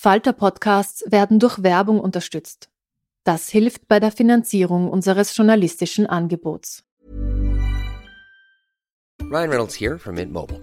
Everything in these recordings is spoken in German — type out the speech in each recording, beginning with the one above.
Falter Podcasts werden durch Werbung unterstützt. Das hilft bei der Finanzierung unseres journalistischen Angebots. Ryan Reynolds here from Mint Mobile.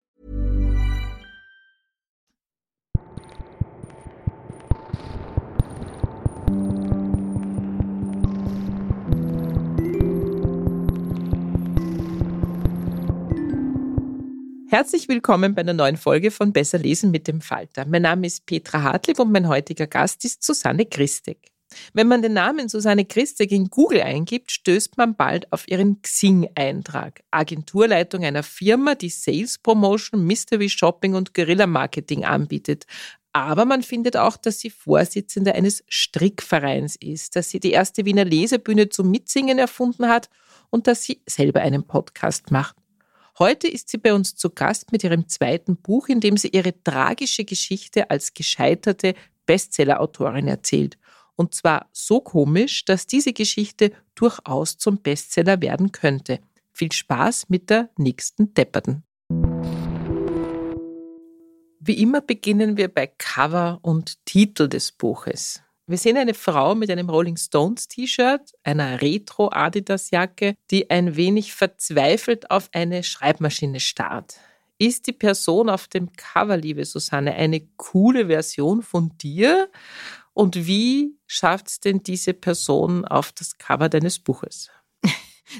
Herzlich willkommen bei einer neuen Folge von Besser lesen mit dem Falter. Mein Name ist Petra Hartlieb und mein heutiger Gast ist Susanne Christek. Wenn man den Namen Susanne Christek in Google eingibt, stößt man bald auf ihren Xing-Eintrag. Agenturleitung einer Firma, die Sales Promotion, Mystery Shopping und Guerilla Marketing anbietet. Aber man findet auch, dass sie Vorsitzende eines Strickvereins ist, dass sie die erste Wiener Lesebühne zum Mitsingen erfunden hat und dass sie selber einen Podcast macht. Heute ist sie bei uns zu Gast mit ihrem zweiten Buch, in dem sie ihre tragische Geschichte als gescheiterte Bestsellerautorin erzählt. Und zwar so komisch, dass diese Geschichte durchaus zum Bestseller werden könnte. Viel Spaß mit der nächsten Depperten. Wie immer beginnen wir bei Cover und Titel des Buches. Wir sehen eine Frau mit einem Rolling Stones T-Shirt, einer Retro Adidas Jacke, die ein wenig verzweifelt auf eine Schreibmaschine starrt. Ist die Person auf dem Cover, liebe Susanne, eine coole Version von dir? Und wie schafft es denn diese Person auf das Cover deines Buches?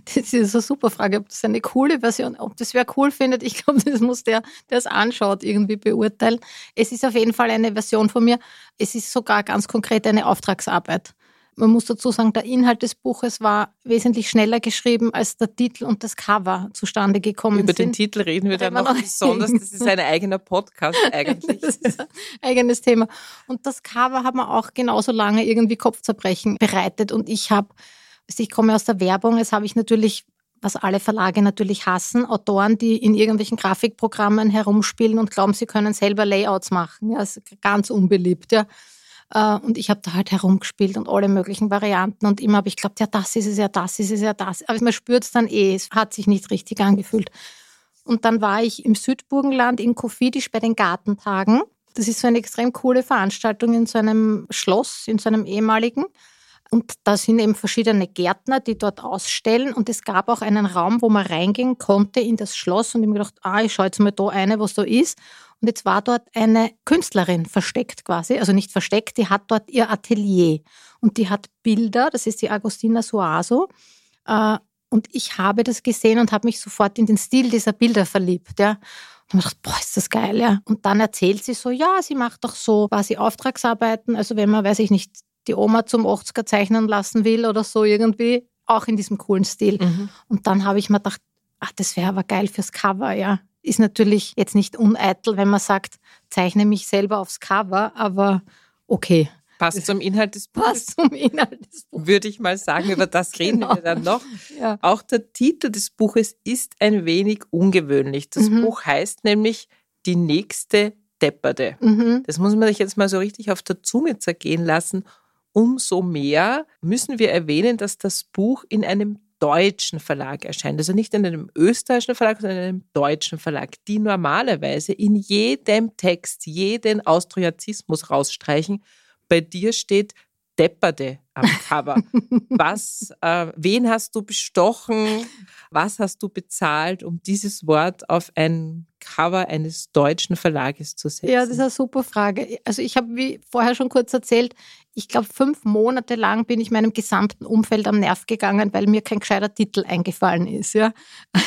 Das ist eine super Frage, ob das eine coole Version, ob das wer cool findet. Ich glaube, das muss der, der es anschaut, irgendwie beurteilen. Es ist auf jeden Fall eine Version von mir. Es ist sogar ganz konkret eine Auftragsarbeit. Man muss dazu sagen, der Inhalt des Buches war wesentlich schneller geschrieben, als der Titel und das Cover zustande gekommen Über sind. den Titel reden wir dann noch besonders. Das ist ein eigener Podcast eigentlich. Das ist ein eigenes Thema. Und das Cover hat man auch genauso lange irgendwie Kopfzerbrechen bereitet. Und ich habe, ich komme aus der Werbung, jetzt habe ich natürlich, was alle Verlage natürlich hassen, Autoren, die in irgendwelchen Grafikprogrammen herumspielen und glauben, sie können selber Layouts machen. Ja, ist ganz unbeliebt, ja. Äh, Und ich habe da halt herumgespielt und alle möglichen Varianten. Und immer habe ich geglaubt, ja, das ist es, ja, das ist es, ja, das. Aber man spürt es dann eh, es hat sich nicht richtig angefühlt. Und dann war ich im Südburgenland in Kofidis bei den Gartentagen. Das ist so eine extrem coole Veranstaltung in so einem Schloss, in so einem ehemaligen. Und da sind eben verschiedene Gärtner, die dort ausstellen. Und es gab auch einen Raum, wo man reingehen konnte in das Schloss. Und ich habe mir gedacht, ah, ich schaue jetzt mal da eine, was da ist. Und jetzt war dort eine Künstlerin versteckt quasi, also nicht versteckt, die hat dort ihr Atelier. Und die hat Bilder, das ist die Agostina Suaso. Äh, Und ich habe das gesehen und habe mich sofort in den Stil dieser Bilder verliebt. Ja. Und ich dachte, boah, ist das geil, ja. Und dann erzählt sie so, ja, sie macht doch so quasi Auftragsarbeiten. Also wenn man, weiß ich nicht, die Oma zum 80er zeichnen lassen will oder so irgendwie, auch in diesem coolen Stil. Und dann habe ich mir gedacht, ach, das wäre aber geil fürs Cover, ja. Ist natürlich jetzt nicht uneitel, wenn man sagt, zeichne mich selber aufs Cover, aber okay. Passt zum Inhalt des Buches. Passt zum Inhalt des Buches. Würde ich mal sagen, über das reden Genau. wir dann noch. Ja. Auch der Titel des Buches ist ein wenig ungewöhnlich. Das Mhm. Buch heißt nämlich Die nächste Depperde. Mhm. Das muss man sich jetzt mal so richtig auf der Zunge zergehen lassen. Umso mehr müssen wir erwähnen, dass das Buch in einem deutschen Verlag erscheint. Also nicht in einem österreichischen Verlag, sondern in einem deutschen Verlag, die normalerweise in jedem Text jeden Austriazismus rausstreichen. Bei dir steht Depperde am Cover. Was, äh, wen hast du bestochen? Was hast du bezahlt, um dieses Wort auf ein Cover eines deutschen Verlages zu setzen? Ja, das ist eine super Frage. Also ich habe, wie vorher schon kurz erzählt, ich glaube, fünf Monate lang bin ich meinem gesamten Umfeld am Nerv gegangen, weil mir kein gescheiter Titel eingefallen ist. Ja.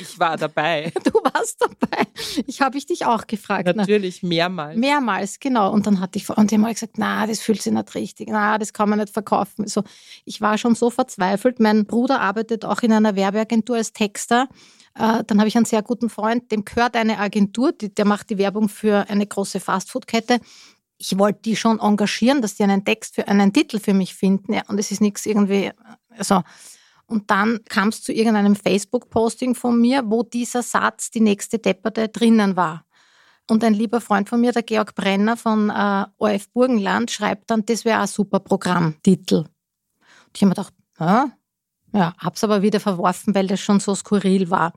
Ich war dabei. Du warst dabei. Ich habe ich dich auch gefragt. ne? Natürlich mehrmals. Mehrmals, genau. Und dann hatte ich, und die haben gesagt, na, das fühlt sich nicht richtig, na, das kann man nicht verkaufen. So, ich war schon so verzweifelt. Mein Bruder arbeitet auch in einer Werbeagentur als Texter. Äh, dann habe ich einen sehr guten Freund, dem gehört eine Agentur, die, der macht die Werbung für eine große Fastfood-Kette. Ich wollte die schon engagieren, dass die einen Text für einen Titel für mich finden. Ja, und es ist nichts irgendwie, also. Und dann kam es zu irgendeinem Facebook-Posting von mir, wo dieser Satz, die nächste Depperte, drinnen war. Und ein lieber Freund von mir, der Georg Brenner von äh, ORF Burgenland, schreibt dann, das wäre ein super Programmtitel. Und ich habe mir gedacht, Hä? Ja, hab's aber wieder verworfen, weil das schon so skurril war.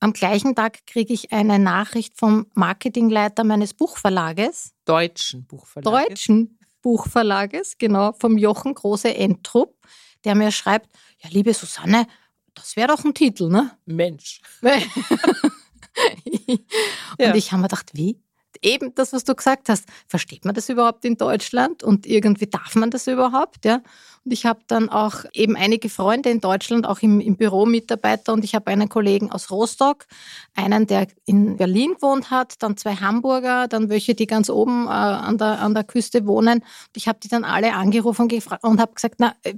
Am gleichen Tag kriege ich eine Nachricht vom Marketingleiter meines Buchverlages, Deutschen Buchverlag. deutschen Buchverlages, genau, vom Jochen Große Entrup, der mir schreibt, ja, liebe Susanne, das wäre doch ein Titel, ne? Mensch. und Ja. ich habe mir gedacht, wie? Eben das, was du gesagt hast. Versteht man das überhaupt in Deutschland? Und irgendwie darf man das überhaupt? Ja. Und ich habe dann auch eben einige Freunde in Deutschland, auch im, im Büro Mitarbeiter. Und ich habe einen Kollegen aus Rostock, einen, der in Berlin gewohnt hat, dann zwei Hamburger, dann welche, die ganz oben äh, an, der, an der Küste wohnen. Und ich habe die dann alle angerufen und, und habe gesagt, na, äh,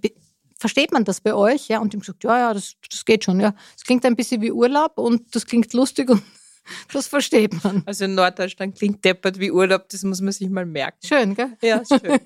versteht man das bei euch? Ja, und die haben gesagt, ja, ja, das, das geht schon. Ja, es klingt ein bisschen wie Urlaub und das klingt lustig und das versteht man. Also in Norddeutschland klingt deppert wie Urlaub, das muss man sich mal merken. Schön, gell? Ja, schön.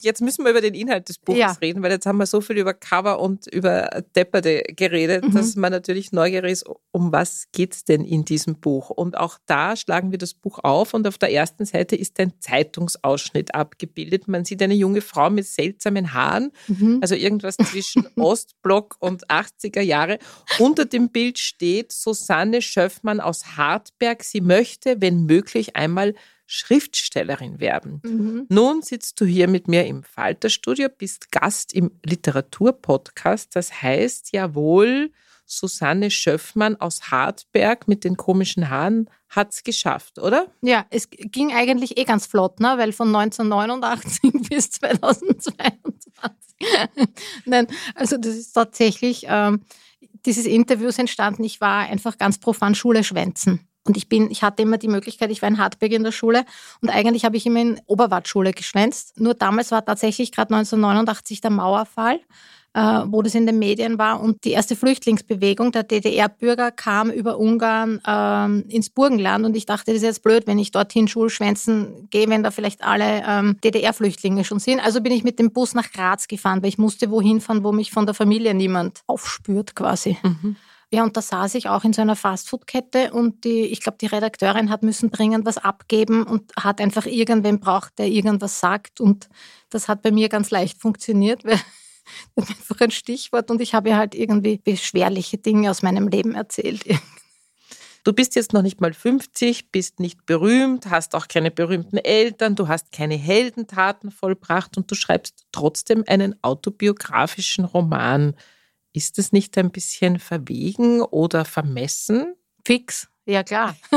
Jetzt müssen wir über den Inhalt des Buches Ja. reden, weil jetzt haben wir so viel über Cover und über Depperte geredet, Mhm. dass man natürlich neugierig ist, um was geht's denn in diesem Buch? Und auch da schlagen wir das Buch auf und auf der ersten Seite ist ein Zeitungsausschnitt abgebildet. Man sieht eine junge Frau mit seltsamen Haaren, Mhm. also irgendwas zwischen Ostblock und 80er Jahre. Unter dem Bild steht Susanne Schöffmann aus Hartberg. Sie möchte, wenn möglich, einmal Schriftstellerin werden. Mhm. Nun sitzt du hier mit mir im Falterstudio, bist Gast im Literaturpodcast. Das heißt ja wohl, Susanne Schöffmann aus Hartberg mit den komischen Haaren hat's geschafft, oder? Ja, es ging eigentlich eh ganz flott, ne? weil von 1989 bis 2022. Nein, also das ist tatsächlich, ähm, dieses Interview ist entstanden, ich war einfach ganz profan Schule schwänzen. Und ich bin, ich hatte immer die Möglichkeit, ich war in Hartberg in der Schule und eigentlich habe ich immer in Oberwart-Schule geschwänzt. Nur damals war tatsächlich gerade 1989 der Mauerfall, wo das in den Medien war und die erste Flüchtlingsbewegung der DDR-Bürger kam über Ungarn ähm, ins Burgenland und ich dachte, das ist jetzt blöd, wenn ich dorthin Schulschwänzen gehe, wenn da vielleicht alle ähm, DDR-Flüchtlinge schon sind. Also bin ich mit dem Bus nach Graz gefahren, weil ich musste wohin fahren, wo mich von der Familie niemand aufspürt quasi. Ja, und da saß ich auch in so einer Fastfood-Kette und die, ich glaube, die Redakteurin hat müssen dringend was abgeben und hat einfach irgendwen braucht, der irgendwas sagt. Und das hat bei mir ganz leicht funktioniert, weil einfach ein Stichwort und ich habe ihr halt irgendwie beschwerliche Dinge aus meinem Leben erzählt. Du bist jetzt noch nicht mal 50, bist nicht berühmt, hast auch keine berühmten Eltern, du hast keine Heldentaten vollbracht und du schreibst trotzdem einen autobiografischen Roman. Ist es nicht ein bisschen verwegen oder vermessen? Fix, ja klar.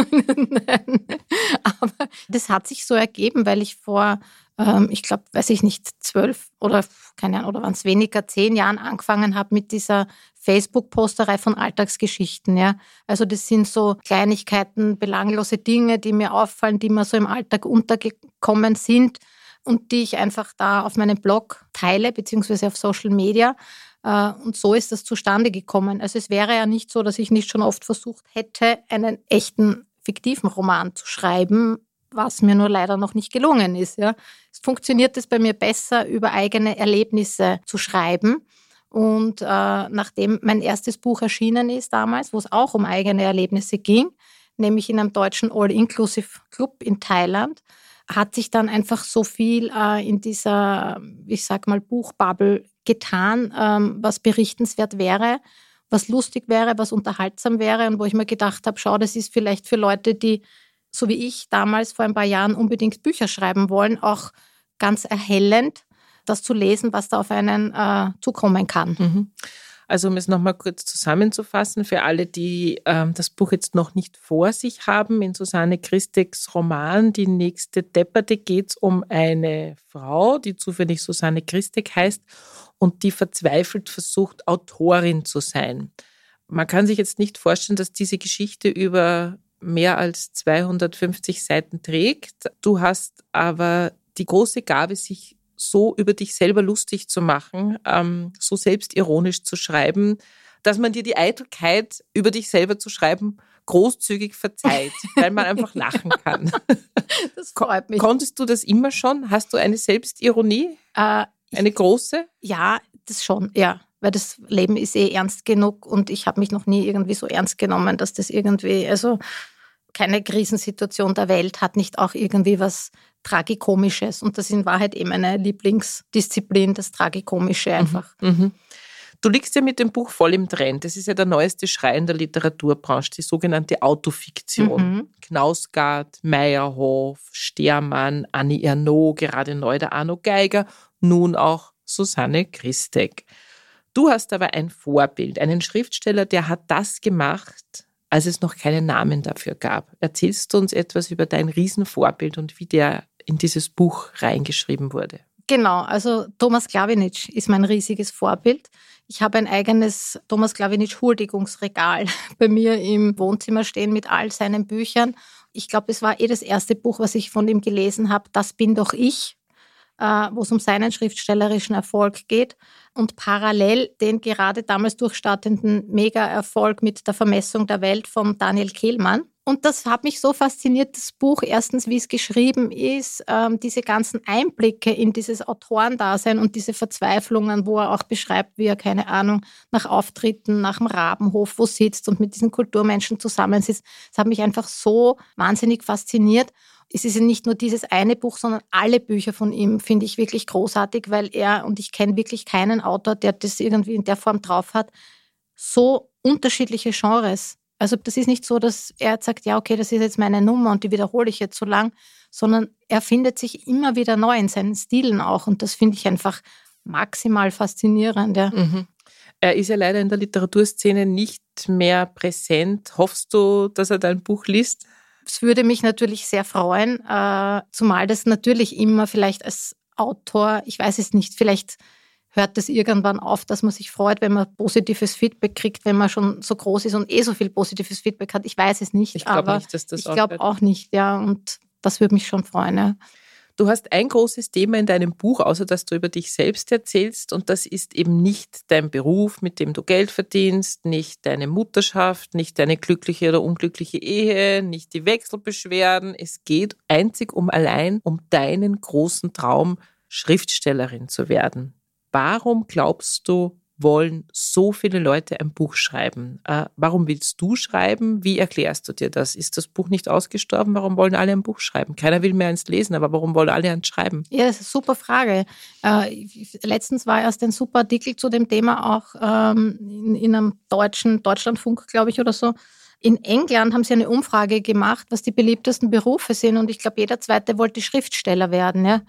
Aber das hat sich so ergeben, weil ich vor, ähm, ich glaube, weiß ich nicht, zwölf oder keine Ahnung, oder waren es weniger, zehn Jahren angefangen habe mit dieser Facebook-Posterei von Alltagsgeschichten. Ja. Also das sind so Kleinigkeiten, belanglose Dinge, die mir auffallen, die mir so im Alltag untergekommen sind und die ich einfach da auf meinem Blog teile, beziehungsweise auf Social Media. Äh, Und so ist das zustande gekommen. Also es wäre ja nicht so, dass ich nicht schon oft versucht hätte, einen echten fiktiven Roman zu schreiben, was mir nur leider noch nicht gelungen ist. Ja. Es funktioniert es bei mir besser, über eigene Erlebnisse zu schreiben. Und äh, nachdem mein erstes Buch erschienen ist damals, wo es auch um eigene Erlebnisse ging, nämlich in einem deutschen All-Inclusive-Club in Thailand, hat sich dann einfach so viel äh, in dieser, ich sag mal, Buchbubble getan, ähm, was berichtenswert wäre, was lustig wäre, was unterhaltsam wäre und wo ich mir gedacht habe, schau, das ist vielleicht für Leute, die, so wie ich damals vor ein paar Jahren unbedingt Bücher schreiben wollen, auch ganz erhellend, das zu lesen, was da auf einen äh, zukommen kann. Mhm. Also um es nochmal kurz zusammenzufassen, für alle, die ähm, das Buch jetzt noch nicht vor sich haben, in Susanne Christegs Roman Die nächste Depperte geht es um eine Frau, die zufällig Susanne Christek heißt und die verzweifelt versucht, Autorin zu sein. Man kann sich jetzt nicht vorstellen, dass diese Geschichte über mehr als 250 Seiten trägt. Du hast aber die große Gabe, sich so über dich selber lustig zu machen, ähm, so selbstironisch zu schreiben, dass man dir die Eitelkeit, über dich selber zu schreiben, großzügig verzeiht, weil man einfach lachen kann. Das freut mich. Konntest du das immer schon? Hast du eine Selbstironie? Äh, eine große? Ja, das schon, ja. Weil das Leben ist eh ernst genug und ich habe mich noch nie irgendwie so ernst genommen, dass das irgendwie, also keine Krisensituation der Welt hat nicht auch irgendwie was Tragikomisches. Und das ist in Wahrheit eben eine Lieblingsdisziplin, das Tragikomische einfach. Mhm. Du liegst ja mit dem Buch voll im Trend. Das ist ja der neueste Schrei in der Literaturbranche, die sogenannte Autofiktion. Mhm. Knausgard, Meyerhof, Stermann, Annie Ernaux, gerade neu der Arno Geiger, nun auch Susanne Christek. Du hast aber ein Vorbild, einen Schriftsteller, der hat das gemacht, als es noch keinen Namen dafür gab. Erzählst du uns etwas über dein Riesenvorbild und wie der in dieses Buch reingeschrieben wurde? Genau, also Thomas Klawinitsch ist mein riesiges Vorbild. Ich habe ein eigenes Thomas Klawinitsch Huldigungsregal bei mir im Wohnzimmer stehen mit all seinen Büchern. Ich glaube, es war eh das erste Buch, was ich von ihm gelesen habe. Das bin doch ich wo es um seinen schriftstellerischen Erfolg geht und parallel den gerade damals durchstartenden Mega-Erfolg mit der Vermessung der Welt von Daniel Kehlmann. Und das hat mich so fasziniert, das Buch, erstens, wie es geschrieben ist, ähm, diese ganzen Einblicke in dieses Autorendasein und diese Verzweiflungen, wo er auch beschreibt, wie er, keine Ahnung, nach Auftritten, nach dem Rabenhof wo sitzt und mit diesen Kulturmenschen zusammensitzt. Das hat mich einfach so wahnsinnig fasziniert es ist ja nicht nur dieses eine Buch, sondern alle Bücher von ihm finde ich wirklich großartig, weil er, und ich kenne wirklich keinen Autor, der das irgendwie in der Form drauf hat, so unterschiedliche Genres. Also das ist nicht so, dass er sagt, ja, okay, das ist jetzt meine Nummer und die wiederhole ich jetzt so lang, sondern er findet sich immer wieder neu in seinen Stilen auch und das finde ich einfach maximal faszinierend. Ja. Mhm. Er ist ja leider in der Literaturszene nicht mehr präsent. Hoffst du, dass er dein Buch liest? Es würde mich natürlich sehr freuen, äh, zumal das natürlich immer vielleicht als Autor, ich weiß es nicht, vielleicht hört das irgendwann auf, dass man sich freut, wenn man positives Feedback kriegt, wenn man schon so groß ist und eh so viel positives Feedback hat. Ich weiß es nicht, ich glaube nicht, dass das ich glaube auch nicht, ja, und das würde mich schon freuen. Ja. Du hast ein großes Thema in deinem Buch, außer dass du über dich selbst erzählst, und das ist eben nicht dein Beruf, mit dem du Geld verdienst, nicht deine Mutterschaft, nicht deine glückliche oder unglückliche Ehe, nicht die Wechselbeschwerden. Es geht einzig um allein um deinen großen Traum, Schriftstellerin zu werden. Warum glaubst du, wollen so viele Leute ein Buch schreiben? Äh, warum willst du schreiben? Wie erklärst du dir das? Ist das Buch nicht ausgestorben? Warum wollen alle ein Buch schreiben? Keiner will mehr eins lesen, aber warum wollen alle eins schreiben? Ja, das ist eine super Frage. Äh, letztens war erst ein super Artikel zu dem Thema auch ähm, in, in einem deutschen Deutschlandfunk, glaube ich, oder so. In England haben sie eine Umfrage gemacht, was die beliebtesten Berufe sind. Und ich glaube, jeder Zweite wollte Schriftsteller werden. Ja?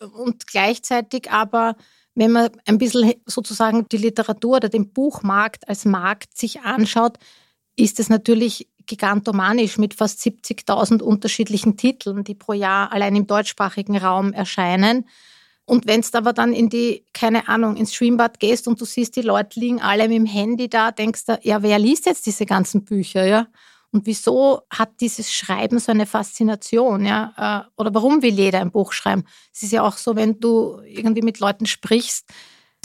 Und gleichzeitig aber wenn man ein bisschen sozusagen die Literatur oder den Buchmarkt als Markt sich anschaut, ist es natürlich gigantomanisch mit fast 70.000 unterschiedlichen Titeln, die pro Jahr allein im deutschsprachigen Raum erscheinen. Und wenn du aber dann in die, keine Ahnung, ins Schwimmbad gehst und du siehst, die Leute liegen alle mit dem Handy da, denkst du, ja, wer liest jetzt diese ganzen Bücher, ja? Und wieso hat dieses Schreiben so eine Faszination? Ja? Äh, oder warum will jeder ein Buch schreiben? Es ist ja auch so, wenn du irgendwie mit Leuten sprichst,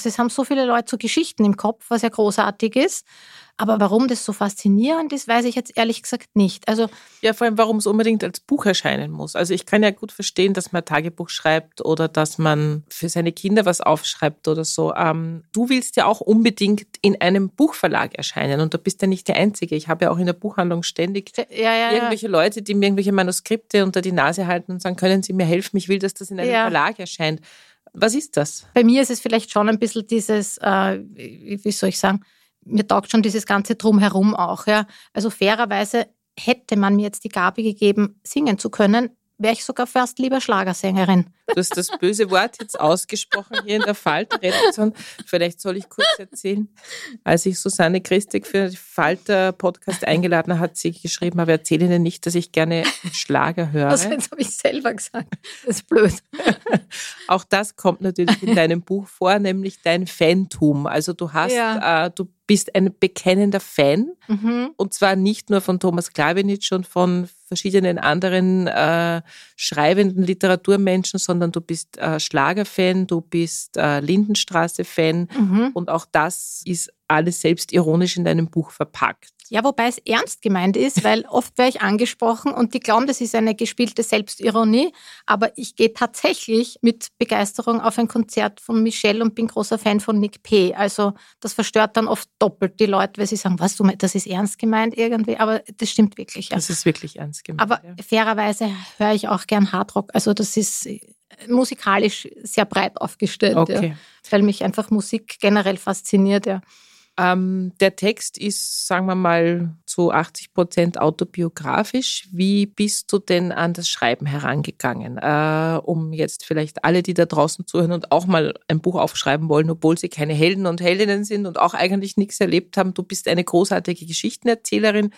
es haben so viele Leute so Geschichten im Kopf, was ja großartig ist. Aber warum das so faszinierend ist, weiß ich jetzt ehrlich gesagt nicht. Also ja, vor allem, warum es unbedingt als Buch erscheinen muss. Also ich kann ja gut verstehen, dass man Tagebuch schreibt oder dass man für seine Kinder was aufschreibt oder so. Ähm, du willst ja auch unbedingt in einem Buchverlag erscheinen und du bist ja nicht der Einzige. Ich habe ja auch in der Buchhandlung ständig ja, ja, irgendwelche ja. Leute, die mir irgendwelche Manuskripte unter die Nase halten und sagen, können Sie mir helfen? Ich will, dass das in einem Verlag erscheint. Was ist das? Bei mir ist es vielleicht schon ein bisschen dieses, äh, wie soll ich sagen, mir taugt schon dieses ganze Drumherum auch. Ja. Also fairerweise hätte man mir jetzt die Gabe gegeben, singen zu können, wäre ich sogar fast lieber Schlagersängerin. Du hast das böse Wort jetzt ausgesprochen hier in der Falter-Redaktion. Vielleicht soll ich kurz erzählen. Als ich Susanne Christig für den Falter-Podcast eingeladen habe, hat sie geschrieben, aber erzähle Ihnen nicht, dass ich gerne Schlager höre. Das habe ich selber gesagt. Das ist blöd. Auch das kommt natürlich in deinem Buch vor, nämlich dein Fantum. Also du hast, Ja. äh, du bist ein bekennender Fan Mhm. und zwar nicht nur von Thomas Klawinitsch und von verschiedenen anderen äh, schreibenden Literaturmenschen, sondern du bist äh, Schlagerfan, du bist äh, Lindenstraße-Fan Mhm. und auch das ist alles selbstironisch in deinem Buch verpackt. Ja, wobei es ernst gemeint ist, weil oft werde ich angesprochen und die glauben, das ist eine gespielte Selbstironie. Aber ich gehe tatsächlich mit Begeisterung auf ein Konzert von Michelle und bin großer Fan von Nick P. Also das verstört dann oft doppelt die Leute, weil sie sagen, was du meinst, das ist ernst gemeint irgendwie. Aber das stimmt wirklich. Ja. Das ist wirklich ernst gemeint. Aber ja. fairerweise höre ich auch gern Hardrock. Also das ist äh, musikalisch sehr breit aufgestellt, ja, Okay. weil mich einfach Musik generell fasziniert. Ja. Ähm, der Text ist, sagen wir mal, zu 80 Prozent autobiografisch. Wie bist du denn an das Schreiben herangegangen? Äh, um jetzt vielleicht alle, die da draußen zuhören und auch mal ein Buch aufschreiben wollen, obwohl sie keine Helden und Heldinnen sind und auch eigentlich nichts erlebt haben. Du bist eine großartige Geschichtenerzählerin.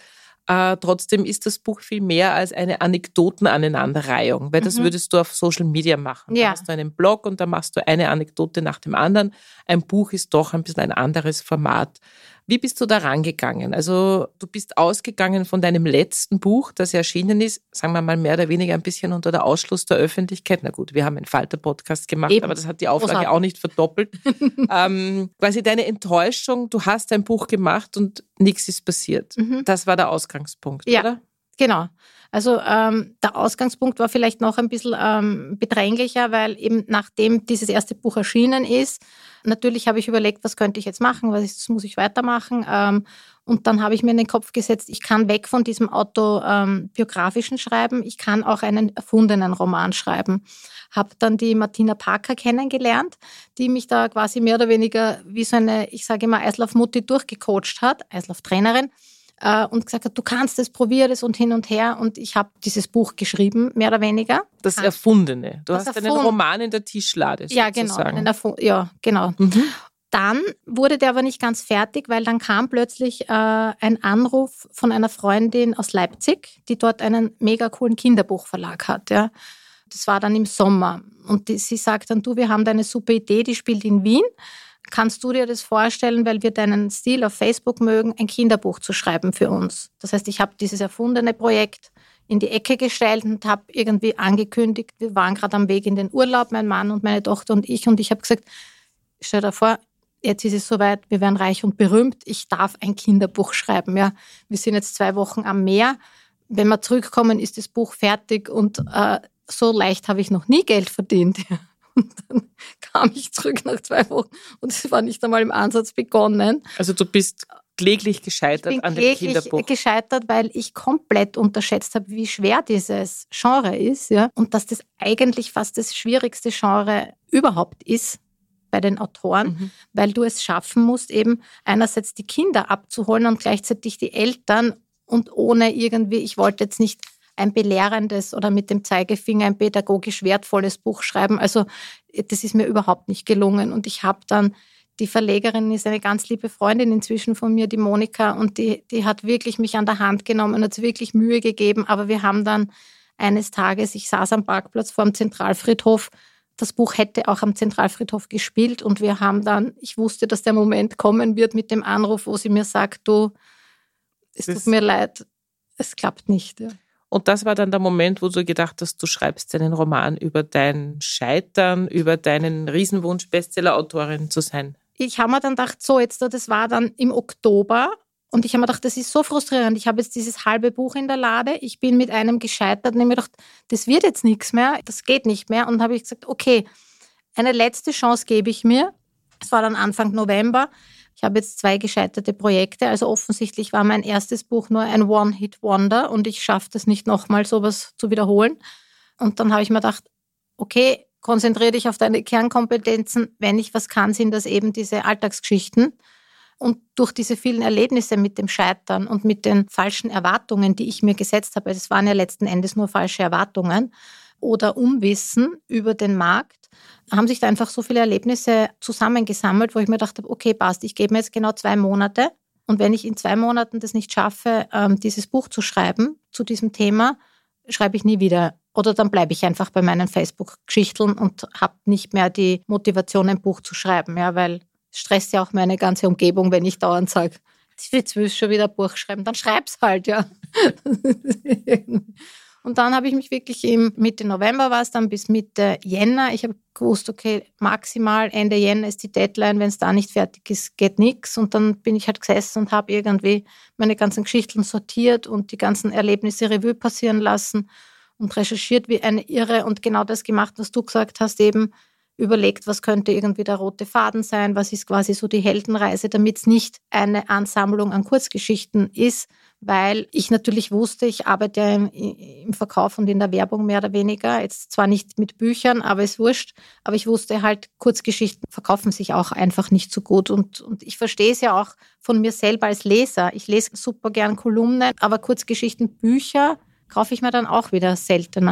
Äh, trotzdem ist das Buch viel mehr als eine Anekdotenaneinanderreihung, weil das Mhm. würdest du auf Social Media machen. Da Ja. hast du einen Blog und da machst du eine Anekdote nach dem anderen. Ein Buch ist doch ein bisschen ein anderes Format. Wie bist du da rangegangen? Also du bist ausgegangen von deinem letzten Buch, das erschienen ist, sagen wir mal mehr oder weniger ein bisschen unter der Ausschluss der Öffentlichkeit. Na gut, wir haben einen Falter-Podcast gemacht, Eben. aber das hat die Auflage Großartig. auch nicht verdoppelt. ähm, quasi deine Enttäuschung, du hast ein Buch gemacht und nichts ist passiert. Mhm. Das war der Ausgangspunkt, Ja. oder? Genau. Also ähm, der Ausgangspunkt war vielleicht noch ein bisschen ähm, bedränglicher, weil eben nachdem dieses erste Buch erschienen ist, natürlich habe ich überlegt, was könnte ich jetzt machen, was ist, muss ich weitermachen. Ähm, und dann habe ich mir in den Kopf gesetzt, ich kann weg von diesem autobiografischen Schreiben, ich kann auch einen erfundenen Roman schreiben. Habe dann die Martina Parker kennengelernt, die mich da quasi mehr oder weniger wie so eine, ich sage immer, Eislauf-Mutti durchgecoacht hat, Eislauf-Trainerin äh, und gesagt hat, du kannst es, probier es und hin und her. Und ich habe dieses Buch geschrieben, mehr oder weniger. Das Ah. Erfundene. Du Das hast einen Erfund- Roman in der Tischlade Ja, genau. sozusagen. einen Erfu- Ja, genau. Mhm. Dann wurde der aber nicht ganz fertig, weil dann kam plötzlich äh, ein Anruf von einer Freundin aus Leipzig, die dort einen mega coolen Kinderbuchverlag hat. Ja. Das war dann im Sommer. Und die, sie sagt dann, du, wir haben da eine super Idee, die spielt in Wien. Kannst du dir das vorstellen, weil wir deinen Stil auf Facebook mögen, ein Kinderbuch zu schreiben für uns? Das heißt, ich habe dieses erfundene Projekt in die Ecke gestellt und habe irgendwie angekündigt, wir waren gerade am Weg in den Urlaub, mein Mann und meine Tochter und ich. Und ich habe gesagt, stell dir vor, jetzt ist es soweit, wir werden reich und berühmt, ich darf ein Kinderbuch schreiben. Ja, wir sind jetzt zwei Wochen am Meer. Wenn wir zurückkommen, ist das Buch fertig und äh, so leicht habe ich noch nie Geld verdient. Und dann kam ich zurück nach zwei Wochen und es war nicht einmal im Ansatz begonnen. Also du bist kläglich Ich gescheitert bin an dem Kinderbuch. gescheitert, weil ich komplett unterschätzt habe, wie schwer dieses Genre ist, ja, und dass das eigentlich fast das schwierigste Genre überhaupt ist bei den Autoren, Mhm. weil du es schaffen musst, eben einerseits die Kinder abzuholen und gleichzeitig die Eltern und ohne irgendwie, ich wollte jetzt nicht ein belehrendes oder mit dem Zeigefinger ein pädagogisch wertvolles Buch schreiben. Also das ist mir überhaupt nicht gelungen. Und ich habe dann, die Verlegerin ist eine ganz liebe Freundin inzwischen von mir, die Monika, und die, die hat wirklich mich an der Hand genommen und hat wirklich Mühe gegeben. Aber wir haben dann eines Tages, ich saß am Parkplatz vor dem Zentralfriedhof, das Buch hätte auch am Zentralfriedhof gespielt und wir haben dann, ich wusste, dass der Moment kommen wird mit dem Anruf, wo sie mir sagt, du, es Das- tut mir leid, es klappt nicht. Ja. Und das war dann der Moment, wo du gedacht hast, du schreibst einen Roman über dein Scheitern, über deinen Riesenwunsch, Bestsellerautorin zu sein. ich habe mir dann gedacht, so jetzt, das war dann im Oktober und ich habe mir gedacht, das ist so frustrierend. Ich habe jetzt dieses halbe Buch in der Lade, ich bin mit einem gescheitert und ich habe mir gedacht, das wird jetzt nichts mehr, das geht nicht mehr. Und habe ich gesagt, okay, eine letzte Chance gebe ich mir. Es war dann Anfang November. Ich habe jetzt zwei gescheiterte Projekte. Also offensichtlich war mein erstes Buch nur ein One-Hit-Wonder und ich schaffe das nicht nochmal sowas zu wiederholen. Und dann habe ich mir gedacht, okay, konzentriere dich auf deine Kernkompetenzen. Wenn ich was kann, sind das eben diese Alltagsgeschichten. Und durch diese vielen Erlebnisse mit dem Scheitern und mit den falschen Erwartungen, die ich mir gesetzt habe, es waren ja letzten Endes nur falsche Erwartungen oder Unwissen über den Markt, haben sich da einfach so viele Erlebnisse zusammengesammelt, wo ich mir dachte, okay, passt, ich gebe mir jetzt genau zwei Monate. Und wenn ich in zwei Monaten das nicht schaffe, ähm, dieses Buch zu schreiben zu diesem Thema, schreibe ich nie wieder. Oder dann bleibe ich einfach bei meinen Facebook-Geschichten und habe nicht mehr die Motivation, ein Buch zu schreiben, ja, weil es stresst ja auch meine ganze Umgebung, wenn ich dauernd sage, jetzt willst du schon wieder ein Buch schreiben, dann schreib's halt, ja. und dann habe ich mich wirklich im Mitte November war es dann bis Mitte Jänner. Ich habe gewusst, okay, maximal Ende Jänner ist die Deadline, wenn es da nicht fertig ist, geht nichts. Und dann bin ich halt gesessen und habe irgendwie meine ganzen Geschichten sortiert und die ganzen Erlebnisse Revue passieren lassen und recherchiert wie eine Irre und genau das gemacht, was du gesagt hast, eben überlegt, was könnte irgendwie der rote Faden sein, was ist quasi so die Heldenreise, damit es nicht eine Ansammlung an Kurzgeschichten ist, weil ich natürlich wusste, ich arbeite ja im, im, Verkauf und in der Werbung mehr oder weniger, jetzt zwar nicht mit Büchern, aber ist wurscht, aber ich wusste halt, Kurzgeschichten verkaufen sich auch einfach nicht so gut und, und ich verstehe es ja auch von mir selber als Leser. Ich lese super gern Kolumnen, aber Kurzgeschichten, Bücher kaufe ich mir dann auch wieder seltener.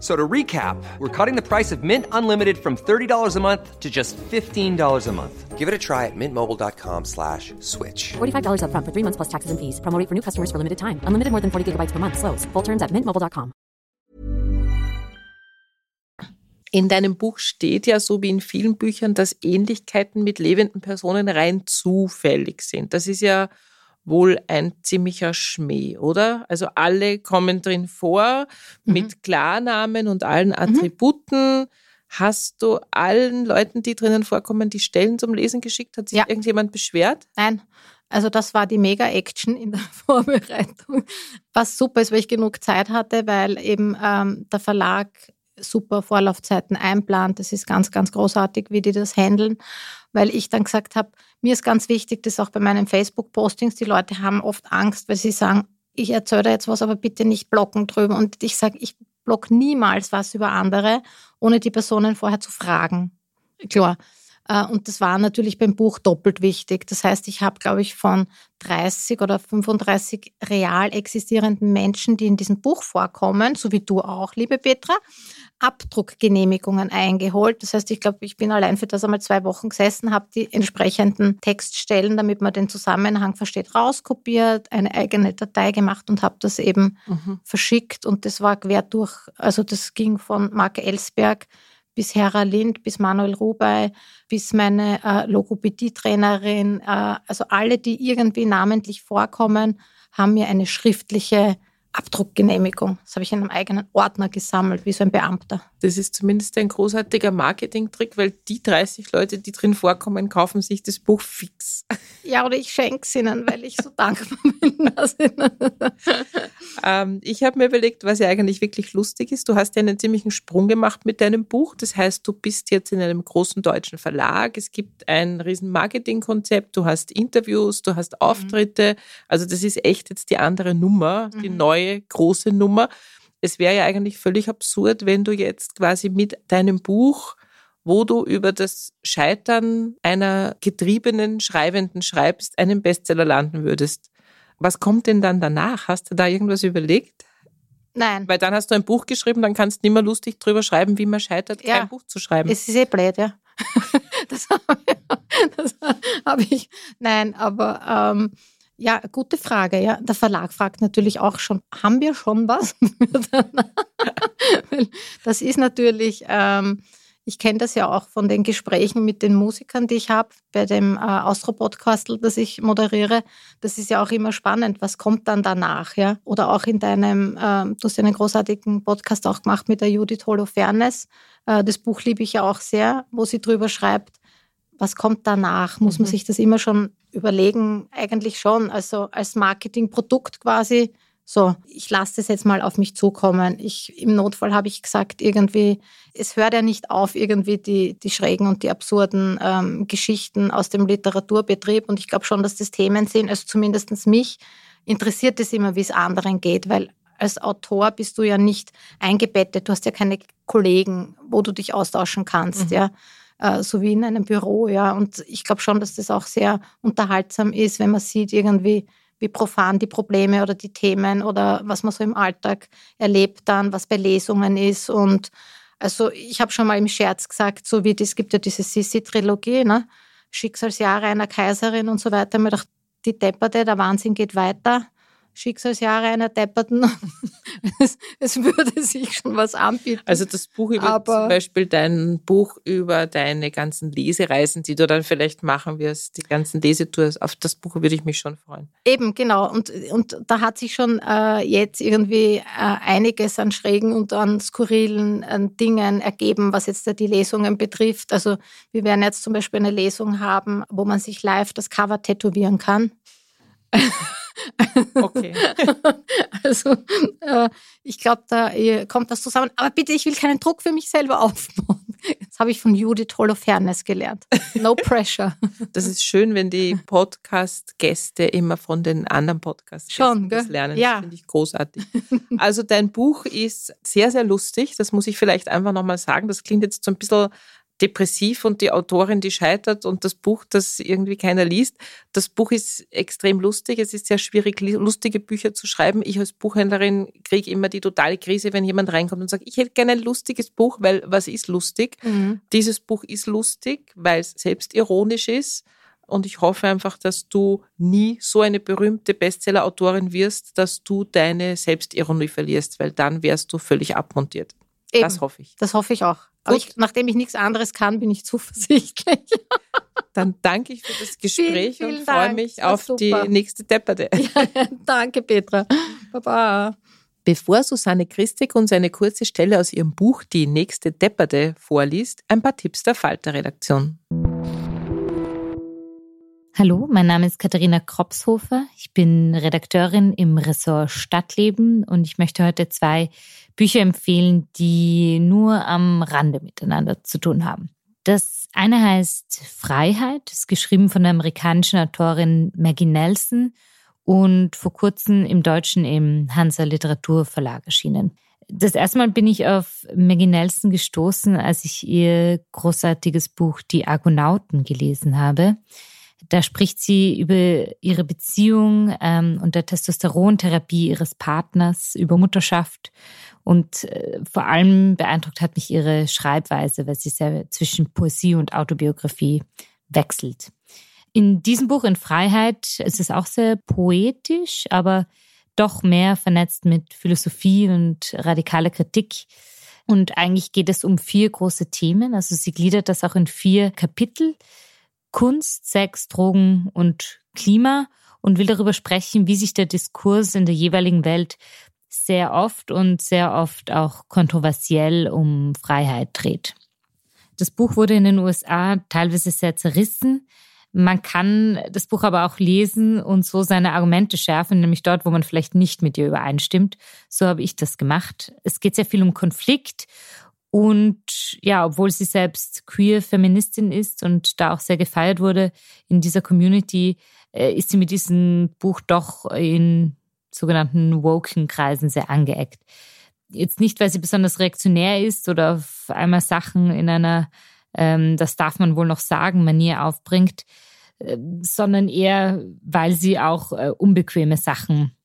So to recap, we're cutting the price of Mint Unlimited from $30 a month to just $15 a month. Give it a try at mintmobile.com slash switch. $45 up front for three months plus taxes and fees. Promo for new customers for limited time. Unlimited more than 40 gigabytes per month. Slows. Full terms at mintmobile.com. In deinem Buch steht ja, so wie in vielen Büchern, dass Ähnlichkeiten mit lebenden Personen rein zufällig sind. Das ist ja wohl ein ziemlicher Schmäh, oder? Also alle kommen drin vor mhm. mit Klarnamen und allen mhm. Attributen. Mhm. Hast du allen Leuten, die drinnen vorkommen, die Stellen zum Lesen geschickt? Hat sich ja. irgendjemand beschwert? Nein. Also das war die Mega-Action in der Vorbereitung, was super ist, weil ich genug Zeit hatte, weil eben ähm, der Verlag super Vorlaufzeiten einplant. Das ist ganz, ganz großartig, wie die das handeln, weil ich dann gesagt habe, mir ist ganz wichtig, dass auch bei meinen Facebook-Postings, die Leute haben oft Angst, weil sie sagen, ich erzähle da jetzt was, aber bitte nicht blocken drüber. Und ich sage, ich block niemals was über andere, ohne die Personen vorher zu fragen. Klar. Äh, und das war natürlich beim Buch doppelt wichtig. Das heißt, ich habe, glaube ich, von 30 oder 35 real existierenden Menschen, die in diesem Buch vorkommen, so wie du auch, liebe Petra, Abdruckgenehmigungen eingeholt. Das heißt, ich glaube, ich bin allein für das einmal zwei Wochen gesessen, habe die entsprechenden Textstellen, damit man den Zusammenhang versteht, rauskopiert, eine eigene Datei gemacht und habe das eben mhm. verschickt. Und das war quer durch, also das ging von Mark Ellsberg bis Hera Lind, bis Manuel Rubey, bis meine äh, Logopädie-Trainerin. Äh, also alle, die irgendwie namentlich vorkommen, haben mir eine schriftliche Abdruckgenehmigung. Das habe ich in einem eigenen Ordner gesammelt, wie so ein Beamter. Das ist zumindest ein großartiger Marketing-Trick, weil die 30 Leute, die drin vorkommen, kaufen sich das Buch fix. Ja, oder ich schenke es ihnen, weil ich so dankbar bin. ähm, ich habe mir überlegt, was ja eigentlich wirklich lustig ist. Du hast ja einen ziemlichen Sprung gemacht mit deinem Buch. Das heißt, du bist jetzt in einem großen deutschen Verlag. Es gibt ein riesen Marketingkonzept. Du hast Interviews, du hast Auftritte. Mhm. Also das ist echt jetzt die andere Nummer, die mhm. neue große Nummer es wäre ja eigentlich völlig absurd, wenn du jetzt quasi mit deinem Buch, wo du über das Scheitern einer getriebenen Schreibenden schreibst, einen Bestseller landen würdest. Was kommt denn dann danach? Hast du da irgendwas überlegt? Nein. Weil dann hast du ein Buch geschrieben, dann kannst du nicht mehr lustig drüber schreiben, wie man scheitert, ja. kein Buch zu schreiben. Es ist eh blöd, ja. das habe hab ich. Nein, aber ähm, ja, gute Frage. Ja, der Verlag fragt natürlich auch schon, haben wir schon was? das ist natürlich, ähm, ich kenne das ja auch von den Gesprächen mit den Musikern, die ich habe bei dem äh, Austro-Podcastel, das ich moderiere. Das ist ja auch immer spannend. Was kommt dann danach? Ja? Oder auch in deinem, äh, du hast ja einen großartigen Podcast auch gemacht mit der Judith Holofernes. Äh, das Buch liebe ich ja auch sehr, wo sie drüber schreibt, was kommt danach? Muss man mhm. sich das immer schon überlegen? Eigentlich schon. Also als Marketingprodukt quasi So, ich lasse das jetzt mal auf mich zukommen. Ich, Im Notfall habe ich gesagt, irgendwie, es hört ja nicht auf, irgendwie die, die schrägen und die absurden ähm, Geschichten aus dem Literaturbetrieb. Und ich glaube schon, dass das Themen sind, also zumindest mich interessiert es immer, wie es anderen geht, weil als Autor bist du ja nicht eingebettet, du hast ja keine Kollegen, wo du dich austauschen kannst, mhm. ja, äh, so wie in einem Büro, ja. Und ich glaube schon, dass das auch sehr unterhaltsam ist, wenn man sieht irgendwie, wie profan die Probleme oder die Themen oder was man so im Alltag erlebt dann, was bei Lesungen ist und also ich habe schon mal im Scherz gesagt, so wie es gibt ja diese Sissi-Trilogie, ne? Schicksalsjahre einer Kaiserin und so weiter. Mir dachte, die Depperte, der Wahnsinn geht weiter. Schicksalsjahre einer Depperten. es, es, würde sich schon was anbieten. Also das Buch über Aber zum Beispiel dein Buch über deine ganzen Lesereisen, die du dann vielleicht machen wirst, die ganzen Lesetours, auf das Buch würde ich mich schon freuen. Eben, genau. Und, und da hat sich schon äh, jetzt irgendwie äh, einiges an schrägen und an skurrilen äh, Dingen ergeben, was jetzt die Lesungen betrifft. Also wir werden jetzt zum Beispiel eine Lesung haben, wo man sich live das Cover tätowieren kann. Okay. also äh, ich glaube, da kommt das zusammen. Aber bitte, ich will keinen Druck für mich selber aufbauen. Das habe ich von Judith Holofernes gelernt. No pressure. Das ist schön, wenn die Podcast-Gäste immer von den anderen Podcasts lernen. Ja. Das finde ich großartig. Also dein Buch ist sehr, sehr lustig. Das muss ich vielleicht einfach nochmal sagen. Das klingt jetzt so ein bisschen depressiv und die Autorin, die scheitert und das Buch, das irgendwie keiner liest. Das Buch ist extrem lustig. Es ist sehr schwierig, lustige Bücher zu schreiben. Ich als Buchhändlerin kriege immer die totale Krise, wenn jemand reinkommt und sagt, ich hätte gerne ein lustiges Buch, weil was ist lustig? Mhm. Dieses Buch ist lustig, weil es selbstironisch ist. Und ich hoffe einfach, dass du nie so eine berühmte Bestseller-Autorin wirst, dass du deine Selbstironie verlierst, weil dann wärst du völlig abmontiert. Eben. Das hoffe ich. Das hoffe ich auch. Aber ich, nachdem ich nichts anderes kann, bin ich zuversichtlich. Dann danke ich für das Gespräch vielen, vielen und freue mich auf die nächste Depperte. Ja, danke, Petra. Baba. Bevor Susanne Christik uns eine kurze Stelle aus ihrem Buch Die nächste Depperte vorliest, ein paar Tipps der Falter-Redaktion. Hallo, mein Name ist Katharina Kropshofer. Ich bin Redakteurin im Ressort Stadtleben und ich möchte heute zwei Bücher empfehlen, die nur am Rande miteinander zu tun haben. Das eine heißt Freiheit, ist geschrieben von der amerikanischen Autorin Maggie Nelson und vor kurzem im Deutschen im Hansa Literaturverlag erschienen. Das erste Mal bin ich auf Maggie Nelson gestoßen, als ich ihr großartiges Buch Die Argonauten gelesen habe. Da spricht sie über ihre Beziehung ähm, und der Testosterontherapie ihres Partners, über Mutterschaft und äh, vor allem beeindruckt hat mich ihre Schreibweise, weil sie sehr zwischen Poesie und Autobiografie wechselt. In diesem Buch in Freiheit ist es auch sehr poetisch, aber doch mehr vernetzt mit Philosophie und radikaler Kritik. Und eigentlich geht es um vier große Themen. Also sie gliedert das auch in vier Kapitel. Kunst, Sex, Drogen und Klima und will darüber sprechen, wie sich der Diskurs in der jeweiligen Welt sehr oft und sehr oft auch kontroversiell um Freiheit dreht. Das Buch wurde in den USA teilweise sehr zerrissen. Man kann das Buch aber auch lesen und so seine Argumente schärfen, nämlich dort, wo man vielleicht nicht mit ihr übereinstimmt. So habe ich das gemacht. Es geht sehr viel um Konflikt und ja, obwohl sie selbst queer Feministin ist und da auch sehr gefeiert wurde in dieser Community, äh, ist sie mit diesem Buch doch in sogenannten Woken-Kreisen sehr angeeckt. Jetzt nicht, weil sie besonders reaktionär ist oder auf einmal Sachen in einer, ähm, das darf man wohl noch sagen, Manier aufbringt, äh, sondern eher, weil sie auch äh, unbequeme Sachen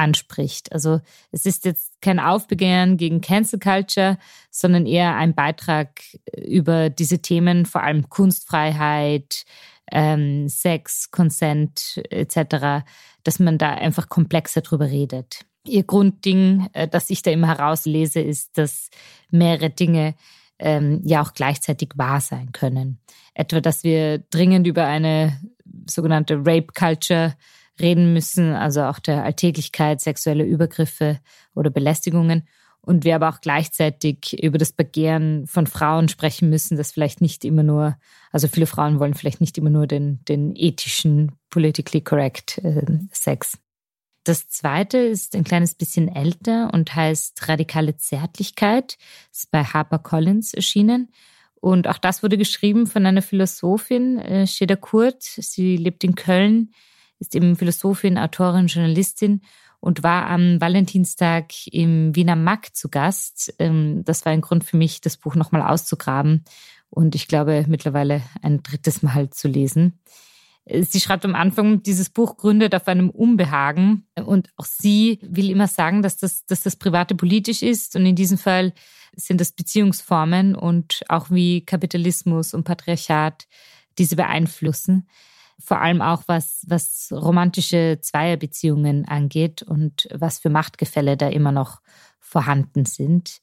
anspricht. Also es ist jetzt kein Aufbegehren gegen Cancel Culture, sondern eher ein Beitrag über diese Themen, vor allem Kunstfreiheit, ähm, Sex, Consent etc., dass man da einfach komplexer drüber redet. Ihr Grundding, äh, das ich da immer herauslese, ist, dass mehrere Dinge ähm, ja auch gleichzeitig wahr sein können. Etwa, dass wir dringend über eine sogenannte Rape Culture reden müssen, also auch der Alltäglichkeit sexueller Übergriffe oder Belästigungen und wir aber auch gleichzeitig über das Begehren von Frauen sprechen müssen, das vielleicht nicht immer nur, also viele Frauen wollen vielleicht nicht immer nur den, den ethischen, politically correct äh, Sex. Das zweite ist ein kleines bisschen älter und heißt Radikale Zärtlichkeit. Ist bei HarperCollins erschienen. Und auch das wurde geschrieben von einer Philosophin, äh, Sheda Kurt. Sie lebt in Köln, ist eben Philosophin, Autorin, Journalistin und war am Valentinstag im Wiener Mack zu Gast. Ähm, das war ein Grund für mich, das Buch nochmal auszugraben und ich glaube mittlerweile ein drittes Mal zu lesen. Sie schreibt am Anfang, dieses Buch gründet auf einem Unbehagen und auch sie will immer sagen, dass das, dass das Private politisch ist und in diesem Fall sind das Beziehungsformen und auch wie Kapitalismus und Patriarchat diese beeinflussen vor allem auch was, was romantische Zweierbeziehungen angeht und was für Machtgefälle da immer noch vorhanden sind.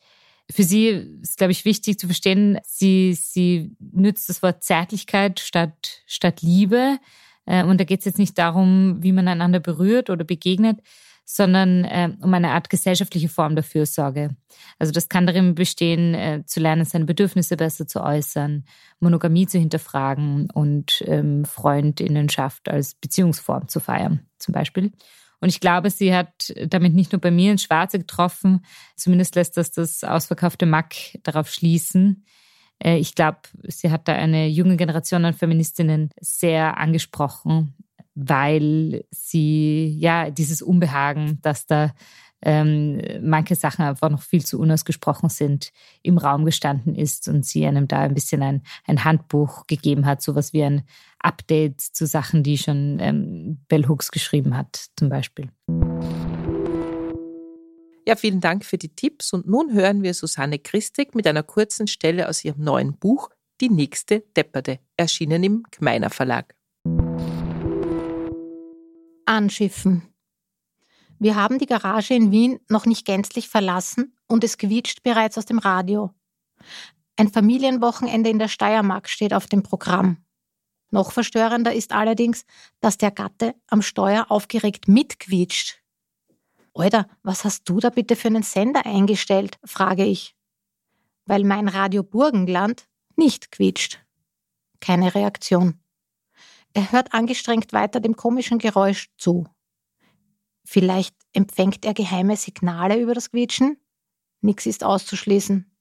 Für sie ist, glaube ich, wichtig zu verstehen, sie, sie nützt das Wort Zärtlichkeit statt, statt Liebe. Äh, und da geht es jetzt nicht darum, wie man einander berührt oder begegnet, sondern äh, um eine Art gesellschaftliche Form der Fürsorge. Also das kann darin bestehen, äh, zu lernen, seine Bedürfnisse besser zu äußern, Monogamie zu hinterfragen und ähm, Freundinnenschaft als Beziehungsform zu feiern, zum Beispiel. Und ich glaube, sie hat damit nicht nur bei mir ins Schwarze getroffen, zumindest lässt das das ausverkaufte Mack darauf schließen. Äh, ich glaube, sie hat da eine junge Generation an Feministinnen sehr angesprochen weil sie ja dieses Unbehagen, dass da ähm, manche Sachen einfach noch viel zu unausgesprochen sind, im Raum gestanden ist und sie einem da ein bisschen ein, ein Handbuch gegeben hat, sowas wie ein Update zu Sachen, die schon ähm, Bell Hooks geschrieben hat, zum Beispiel. Ja, vielen Dank für die Tipps und nun hören wir Susanne Christig mit einer kurzen Stelle aus ihrem neuen Buch Die nächste Depperde, erschienen im Gmeiner Verlag anschiffen. Wir haben die Garage in Wien noch nicht gänzlich verlassen und es quietscht bereits aus dem Radio. Ein Familienwochenende in der Steiermark steht auf dem Programm. Noch verstörender ist allerdings, dass der Gatte am Steuer aufgeregt mitquietscht. Alter, was hast du da bitte für einen Sender eingestellt? frage ich. Weil mein Radio Burgenland nicht quietscht. Keine Reaktion. Er hört angestrengt weiter dem komischen Geräusch zu. Vielleicht empfängt er geheime Signale über das Quietschen? Nix ist auszuschließen.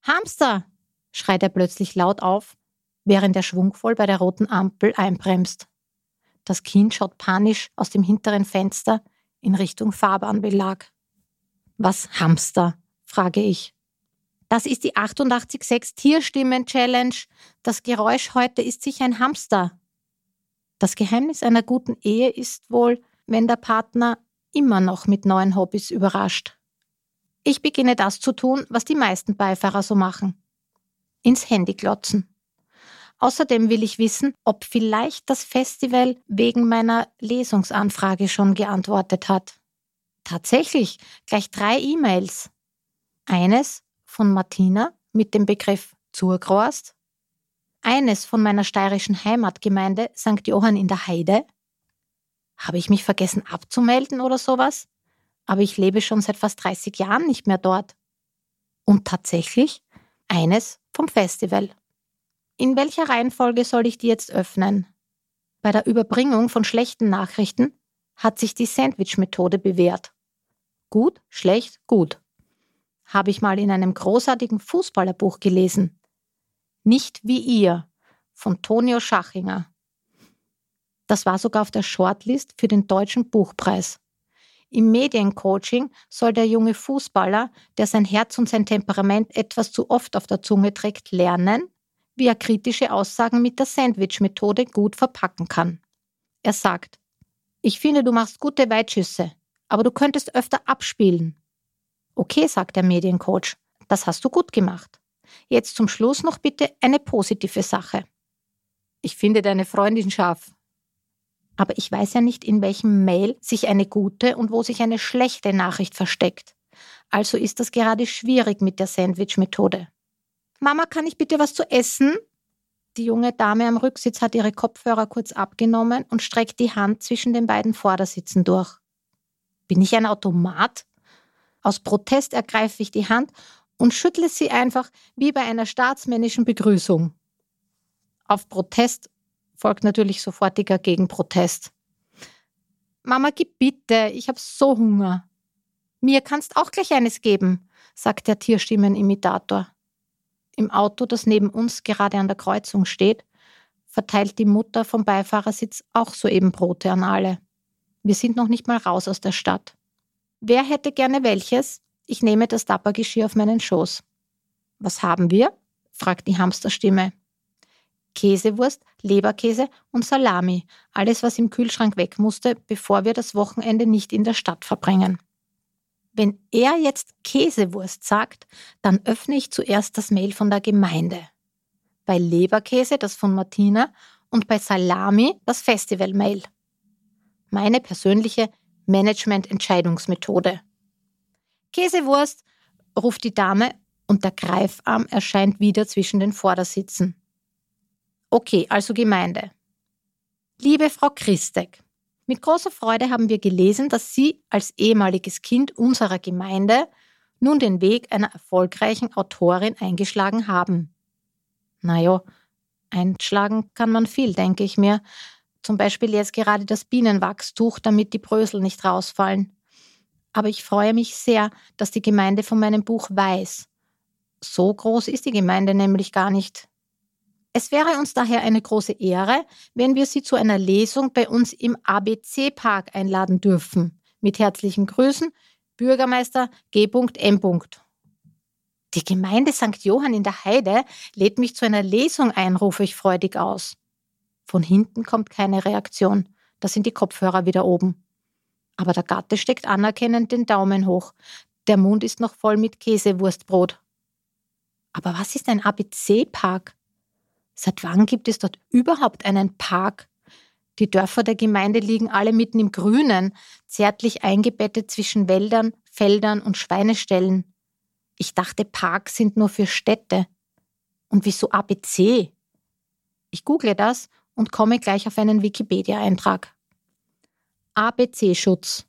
Hamster! schreit er plötzlich laut auf, während er schwungvoll bei der roten Ampel einbremst. Das Kind schaut panisch aus dem hinteren Fenster in Richtung Fahrbahnbelag. Was Hamster? frage ich. Das ist die 886 Tierstimmen Challenge. Das Geräusch heute ist sicher ein Hamster. Das Geheimnis einer guten Ehe ist wohl, wenn der Partner immer noch mit neuen Hobbys überrascht. Ich beginne das zu tun, was die meisten Beifahrer so machen. Ins Handy glotzen. Außerdem will ich wissen, ob vielleicht das Festival wegen meiner Lesungsanfrage schon geantwortet hat. Tatsächlich, gleich drei E-Mails. Eines von Martina mit dem Begriff Zurgrost eines von meiner steirischen Heimatgemeinde St. Johann in der Heide. Habe ich mich vergessen abzumelden oder sowas? Aber ich lebe schon seit fast 30 Jahren nicht mehr dort. Und tatsächlich eines vom Festival. In welcher Reihenfolge soll ich die jetzt öffnen? Bei der Überbringung von schlechten Nachrichten hat sich die Sandwich-Methode bewährt. Gut, schlecht, gut. Habe ich mal in einem großartigen Fußballerbuch gelesen. Nicht wie ihr von Tonio Schachinger. Das war sogar auf der Shortlist für den Deutschen Buchpreis. Im Mediencoaching soll der junge Fußballer, der sein Herz und sein Temperament etwas zu oft auf der Zunge trägt, lernen, wie er kritische Aussagen mit der Sandwich-Methode gut verpacken kann. Er sagt, ich finde, du machst gute Weitschüsse, aber du könntest öfter abspielen. Okay, sagt der Mediencoach, das hast du gut gemacht. Jetzt zum Schluss noch bitte eine positive Sache. Ich finde deine Freundin scharf. Aber ich weiß ja nicht, in welchem Mail sich eine gute und wo sich eine schlechte Nachricht versteckt. Also ist das gerade schwierig mit der Sandwich-Methode. Mama, kann ich bitte was zu essen? Die junge Dame am Rücksitz hat ihre Kopfhörer kurz abgenommen und streckt die Hand zwischen den beiden Vordersitzen durch. Bin ich ein Automat? Aus Protest ergreife ich die Hand und schüttle sie einfach wie bei einer staatsmännischen Begrüßung. Auf Protest folgt natürlich sofortiger Gegenprotest. Mama, gib bitte, ich hab so Hunger. Mir kannst auch gleich eines geben, sagt der Tierstimmenimitator. Im Auto, das neben uns gerade an der Kreuzung steht, verteilt die Mutter vom Beifahrersitz auch soeben Brote an alle. Wir sind noch nicht mal raus aus der Stadt. Wer hätte gerne welches? Ich nehme das Dappergeschirr auf meinen Schoß. Was haben wir? fragt die Hamsterstimme. Käsewurst, Leberkäse und Salami, alles, was im Kühlschrank weg musste, bevor wir das Wochenende nicht in der Stadt verbringen. Wenn er jetzt Käsewurst sagt, dann öffne ich zuerst das Mail von der Gemeinde. Bei Leberkäse das von Martina und bei Salami das Festival-Mail. Meine persönliche Management-Entscheidungsmethode. Käsewurst, ruft die Dame und der Greifarm erscheint wieder zwischen den Vordersitzen. Okay, also Gemeinde. Liebe Frau Christek, mit großer Freude haben wir gelesen, dass Sie als ehemaliges Kind unserer Gemeinde nun den Weg einer erfolgreichen Autorin eingeschlagen haben. Naja, einschlagen kann man viel, denke ich mir. Zum Beispiel jetzt gerade das Bienenwachstuch, damit die Brösel nicht rausfallen. Aber ich freue mich sehr, dass die Gemeinde von meinem Buch weiß. So groß ist die Gemeinde nämlich gar nicht. Es wäre uns daher eine große Ehre, wenn wir Sie zu einer Lesung bei uns im ABC-Park einladen dürfen. Mit herzlichen Grüßen, Bürgermeister G.M. Die Gemeinde St. Johann in der Heide lädt mich zu einer Lesung ein, rufe ich freudig aus. Von hinten kommt keine Reaktion. Da sind die Kopfhörer wieder oben. Aber der Gatte steckt anerkennend den Daumen hoch. Der Mund ist noch voll mit Käsewurstbrot. Aber was ist ein ABC-Park? Seit wann gibt es dort überhaupt einen Park? Die Dörfer der Gemeinde liegen alle mitten im Grünen, zärtlich eingebettet zwischen Wäldern, Feldern und Schweineställen. Ich dachte, Parks sind nur für Städte. Und wieso ABC? Ich google das und komme gleich auf einen Wikipedia-Eintrag. ABC-Schutz.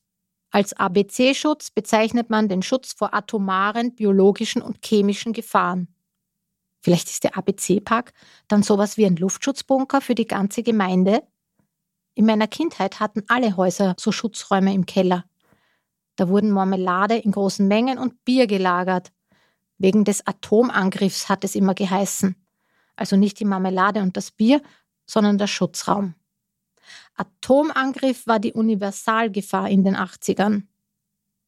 Als ABC-Schutz bezeichnet man den Schutz vor atomaren, biologischen und chemischen Gefahren. Vielleicht ist der ABC-Park dann sowas wie ein Luftschutzbunker für die ganze Gemeinde? In meiner Kindheit hatten alle Häuser so Schutzräume im Keller. Da wurden Marmelade in großen Mengen und Bier gelagert. Wegen des Atomangriffs hat es immer geheißen. Also nicht die Marmelade und das Bier, sondern der Schutzraum. Atomangriff war die Universalgefahr in den 80ern.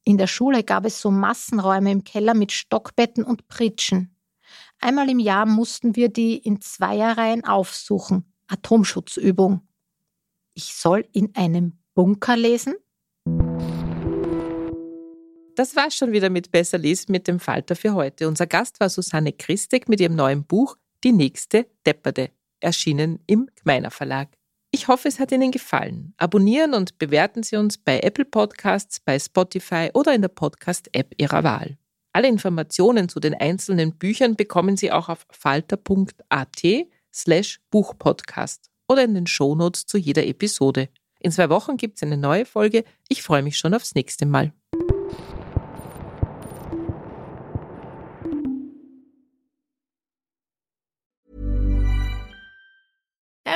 In der Schule gab es so Massenräume im Keller mit Stockbetten und Pritschen. Einmal im Jahr mussten wir die in Zweierreihen aufsuchen. Atomschutzübung. Ich soll in einem Bunker lesen? Das war's schon wieder mit Besser lesen mit dem Falter für heute. Unser Gast war Susanne Christek mit ihrem neuen Buch Die nächste Depperde, erschienen im Gmeiner Verlag. Ich hoffe, es hat Ihnen gefallen. Abonnieren und bewerten Sie uns bei Apple Podcasts, bei Spotify oder in der Podcast-App Ihrer Wahl. Alle Informationen zu den einzelnen Büchern bekommen Sie auch auf falter.at slash Buchpodcast oder in den Shownotes zu jeder Episode. In zwei Wochen gibt es eine neue Folge. Ich freue mich schon aufs nächste Mal.